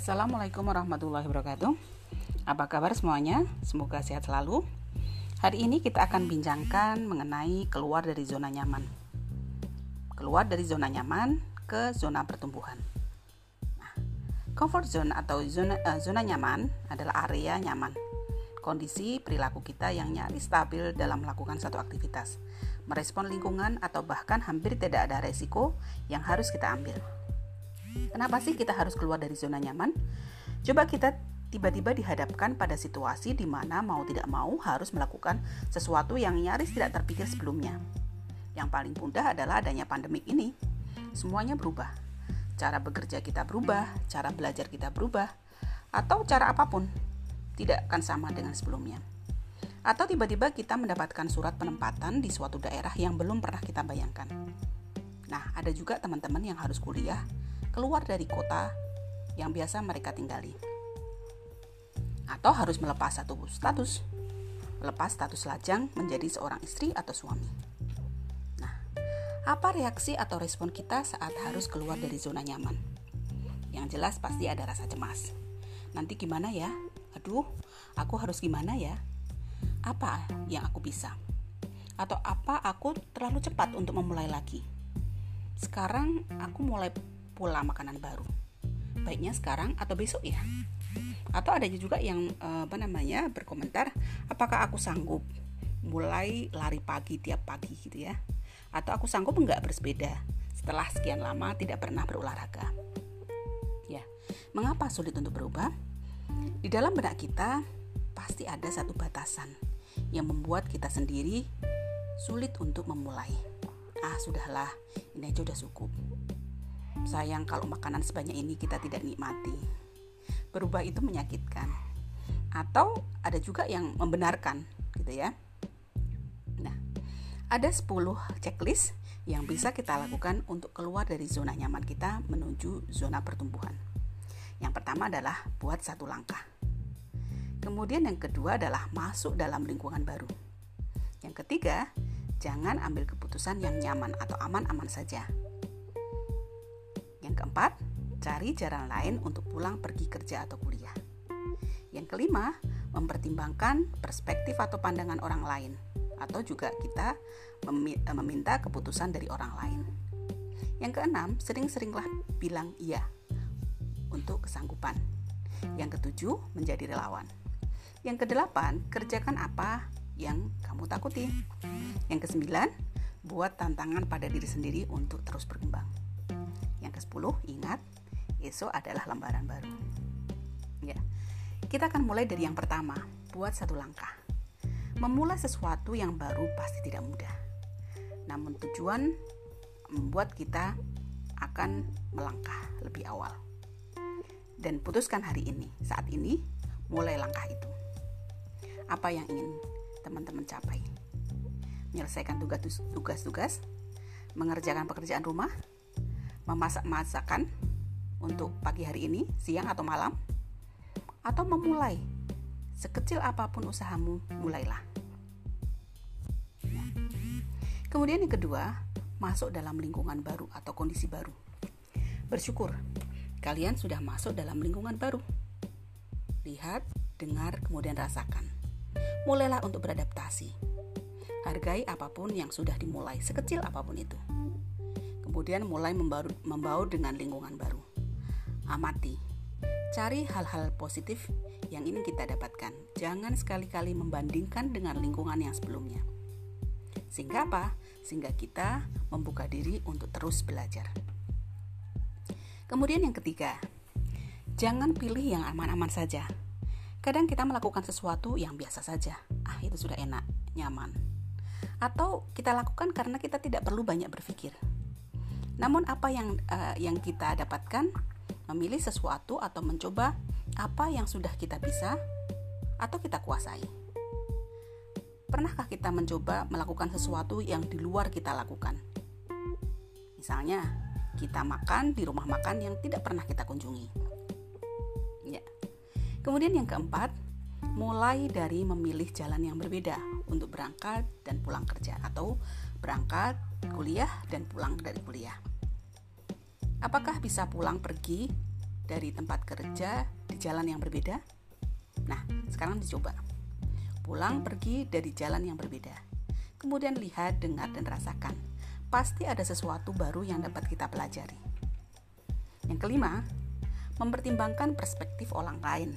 Assalamualaikum warahmatullahi wabarakatuh. Apa kabar semuanya? Semoga sehat selalu. Hari ini kita akan bincangkan mengenai keluar dari zona nyaman. Keluar dari zona nyaman ke zona pertumbuhan. Nah, comfort zone atau zona uh, zona nyaman adalah area nyaman. Kondisi perilaku kita yang nyaris stabil dalam melakukan satu aktivitas, merespon lingkungan atau bahkan hampir tidak ada resiko yang harus kita ambil. Kenapa sih kita harus keluar dari zona nyaman? Coba kita tiba-tiba dihadapkan pada situasi di mana mau tidak mau harus melakukan sesuatu yang nyaris tidak terpikir sebelumnya. Yang paling mudah adalah adanya pandemik ini. Semuanya berubah. Cara bekerja kita berubah, cara belajar kita berubah, atau cara apa pun tidak akan sama dengan sebelumnya. Atau tiba-tiba kita mendapatkan surat penempatan di suatu daerah yang belum pernah kita bayangkan. Nah, ada juga teman-teman yang harus kuliah keluar dari kota yang biasa mereka tinggali. Atau harus melepas satu status, melepas status lajang menjadi seorang istri atau suami. Nah, apa reaksi atau respon kita saat harus keluar dari zona nyaman? Yang jelas pasti ada rasa cemas. Nanti gimana ya? Aduh, aku harus gimana ya? Apa yang aku bisa? Atau apa aku terlalu cepat untuk memulai lagi? Sekarang aku mulai pula makanan baru. Baiknya sekarang atau besok ya. Atau ada juga yang eh, apa namanya berkomentar, apakah aku sanggup mulai lari pagi tiap pagi gitu ya? Atau aku sanggup enggak bersepeda setelah sekian lama tidak pernah berolahraga? Ya, mengapa sulit untuk berubah? Di dalam benak kita pasti ada satu batasan yang membuat kita sendiri sulit untuk memulai. Ah, sudahlah, ini aja udah cukup. Sayang kalau makanan sebanyak ini kita tidak nikmati. Berubah itu menyakitkan. Atau ada juga yang membenarkan gitu ya. Nah, ada 10 checklist yang bisa kita lakukan untuk keluar dari zona nyaman kita menuju zona pertumbuhan. Yang pertama adalah buat satu langkah. Kemudian yang kedua adalah masuk dalam lingkungan baru. Yang ketiga, jangan ambil keputusan yang nyaman atau aman-aman saja keempat, cari jalan lain untuk pulang pergi kerja atau kuliah. Yang kelima, mempertimbangkan perspektif atau pandangan orang lain, atau juga kita eh, meminta keputusan dari orang lain. Yang keenam, sering-seringlah bilang iya untuk kesanggupan. Yang ketujuh, menjadi relawan. Yang kedelapan, kerjakan apa yang kamu takuti. Yang kesembilan, buat tantangan pada diri sendiri untuk terus berkembang. Yang ke-10, ingat, esok adalah lembaran baru. Ya. Kita akan mulai dari yang pertama, buat satu langkah. Memulai sesuatu yang baru pasti tidak mudah. Namun tujuan membuat kita akan melangkah lebih awal. Dan putuskan hari ini, saat ini, mulai langkah itu. Apa yang ingin teman-teman capai? Menyelesaikan tugas-tugas, mengerjakan pekerjaan rumah, memasak masakan untuk pagi hari ini, siang atau malam, atau memulai sekecil apa pun usahamu, mulailah. Kemudian yang kedua, masuk dalam lingkungan baru atau kondisi baru. Bersyukur kalian sudah masuk dalam lingkungan baru. Lihat, dengar, kemudian rasakan. Mulailah untuk beradaptasi. Hargai apa pun yang sudah dimulai, sekecil apa pun itu kemudian mulai membaur, dengan lingkungan baru. Amati, cari hal-hal positif yang ingin kita dapatkan. Jangan sekali-kali membandingkan dengan lingkungan yang sebelumnya. Sehingga apa? Sehingga kita membuka diri untuk terus belajar. Kemudian yang ketiga, jangan pilih yang aman-aman saja. Kadang kita melakukan sesuatu yang biasa saja. Ah, itu sudah enak, nyaman. Atau kita lakukan karena kita tidak perlu banyak berpikir. Namun apa yang uh, yang kita dapatkan memilih sesuatu atau mencoba apa yang sudah kita bisa atau kita kuasai. Pernahkah kita mencoba melakukan sesuatu yang di luar kita lakukan? Misalnya, kita makan di rumah makan yang tidak pernah kita kunjungi. Ya. Kemudian yang keempat, mulai dari memilih jalan yang berbeda untuk berangkat dan pulang kerja atau berangkat kuliah dan pulang dari kuliah. Apakah bisa pulang pergi dari tempat kerja di jalan yang berbeda? Nah, sekarang dicoba. Pulang pergi dari jalan yang berbeda. Kemudian lihat, dengar, dan rasakan. Pasti ada sesuatu baru yang dapat kita pelajari. Yang kelima, mempertimbangkan perspektif orang lain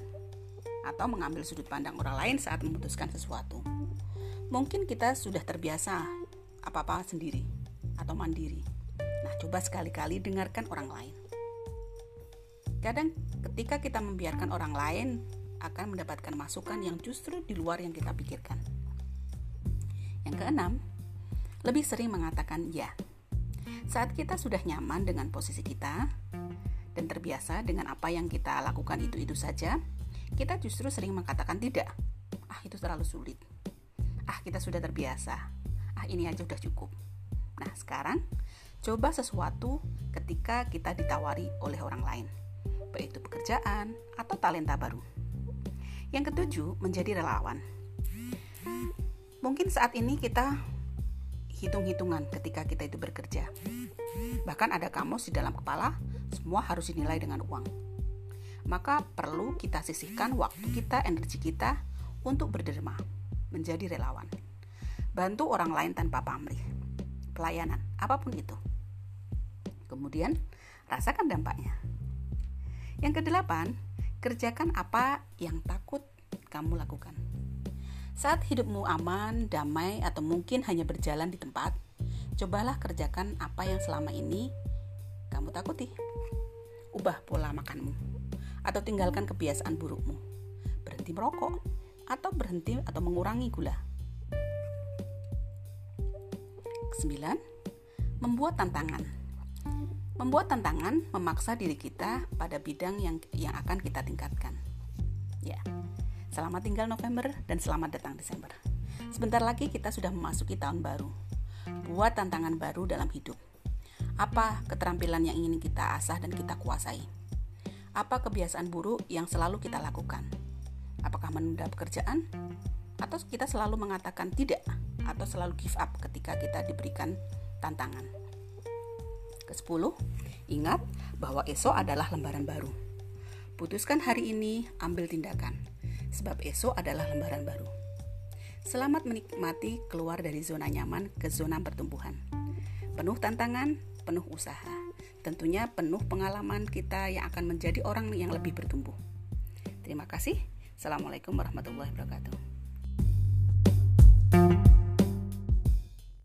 atau mengambil sudut pandang orang lain saat memutuskan sesuatu. Mungkin kita sudah terbiasa apa-apa sendiri atau mandiri. Coba sekali-kali dengarkan orang lain. Kadang ketika kita membiarkan orang lain akan mendapatkan masukan yang justru di luar yang kita pikirkan. Yang keenam, lebih sering mengatakan ya. Saat kita sudah nyaman dengan posisi kita dan terbiasa dengan apa yang kita lakukan itu-itu saja, kita justru sering mengatakan tidak. Ah, itu terlalu sulit. Ah, kita sudah terbiasa. Ah, ini aja udah cukup. Nah, sekarang coba sesuatu ketika kita ditawari oleh orang lain baik itu pekerjaan atau talenta baru. Yang ketujuh, menjadi relawan. Mungkin saat ini kita hitung-hitungan ketika kita itu bekerja. Bahkan ada kamus di dalam kepala, semua harus dinilai dengan uang. Maka perlu kita sisihkan waktu kita, energi kita untuk berderma, menjadi relawan. Bantu orang lain tanpa pamrih. Pelayanan, apa pun itu. Kemudian, rasakan dampaknya. Yang kedelapan, kerjakan apa yang takut kamu lakukan. Saat hidupmu aman, damai, atau mungkin hanya berjalan di tempat, cobalah kerjakan apa yang selama ini kamu takuti. Ubah pola makanmu, atau tinggalkan kebiasaan burukmu. Berhenti merokok, atau berhenti atau mengurangi gula. 9. Membuat tantangan. Membuat tantangan memaksa diri kita pada bidang yang yang akan kita tingkatkan. Ya. Selamat tinggal November dan selamat datang Desember. Sebentar lagi kita sudah memasuki tahun baru. Buat tantangan baru dalam hidup. Apa keterampilan yang ingin kita asah dan kita kuasai? Apa kebiasaan buruk yang selalu kita lakukan? Apakah menunda pekerjaan? Atau kita selalu mengatakan tidak atau selalu give up ketika kita diberikan tantangan? Ke-10, ingat bahwa esok adalah lembaran baru. Putuskan hari ini, ambil tindakan, sebab esok adalah lembaran baru. Selamat menikmati keluar dari zona nyaman ke zona pertumbuhan. Penuh tantangan, penuh usaha. Tentunya penuh pengalaman kita yang akan menjadi orang yang lebih bertumbuh. Terima kasih. Assalamualaikum warahmatullahi wabarakatuh.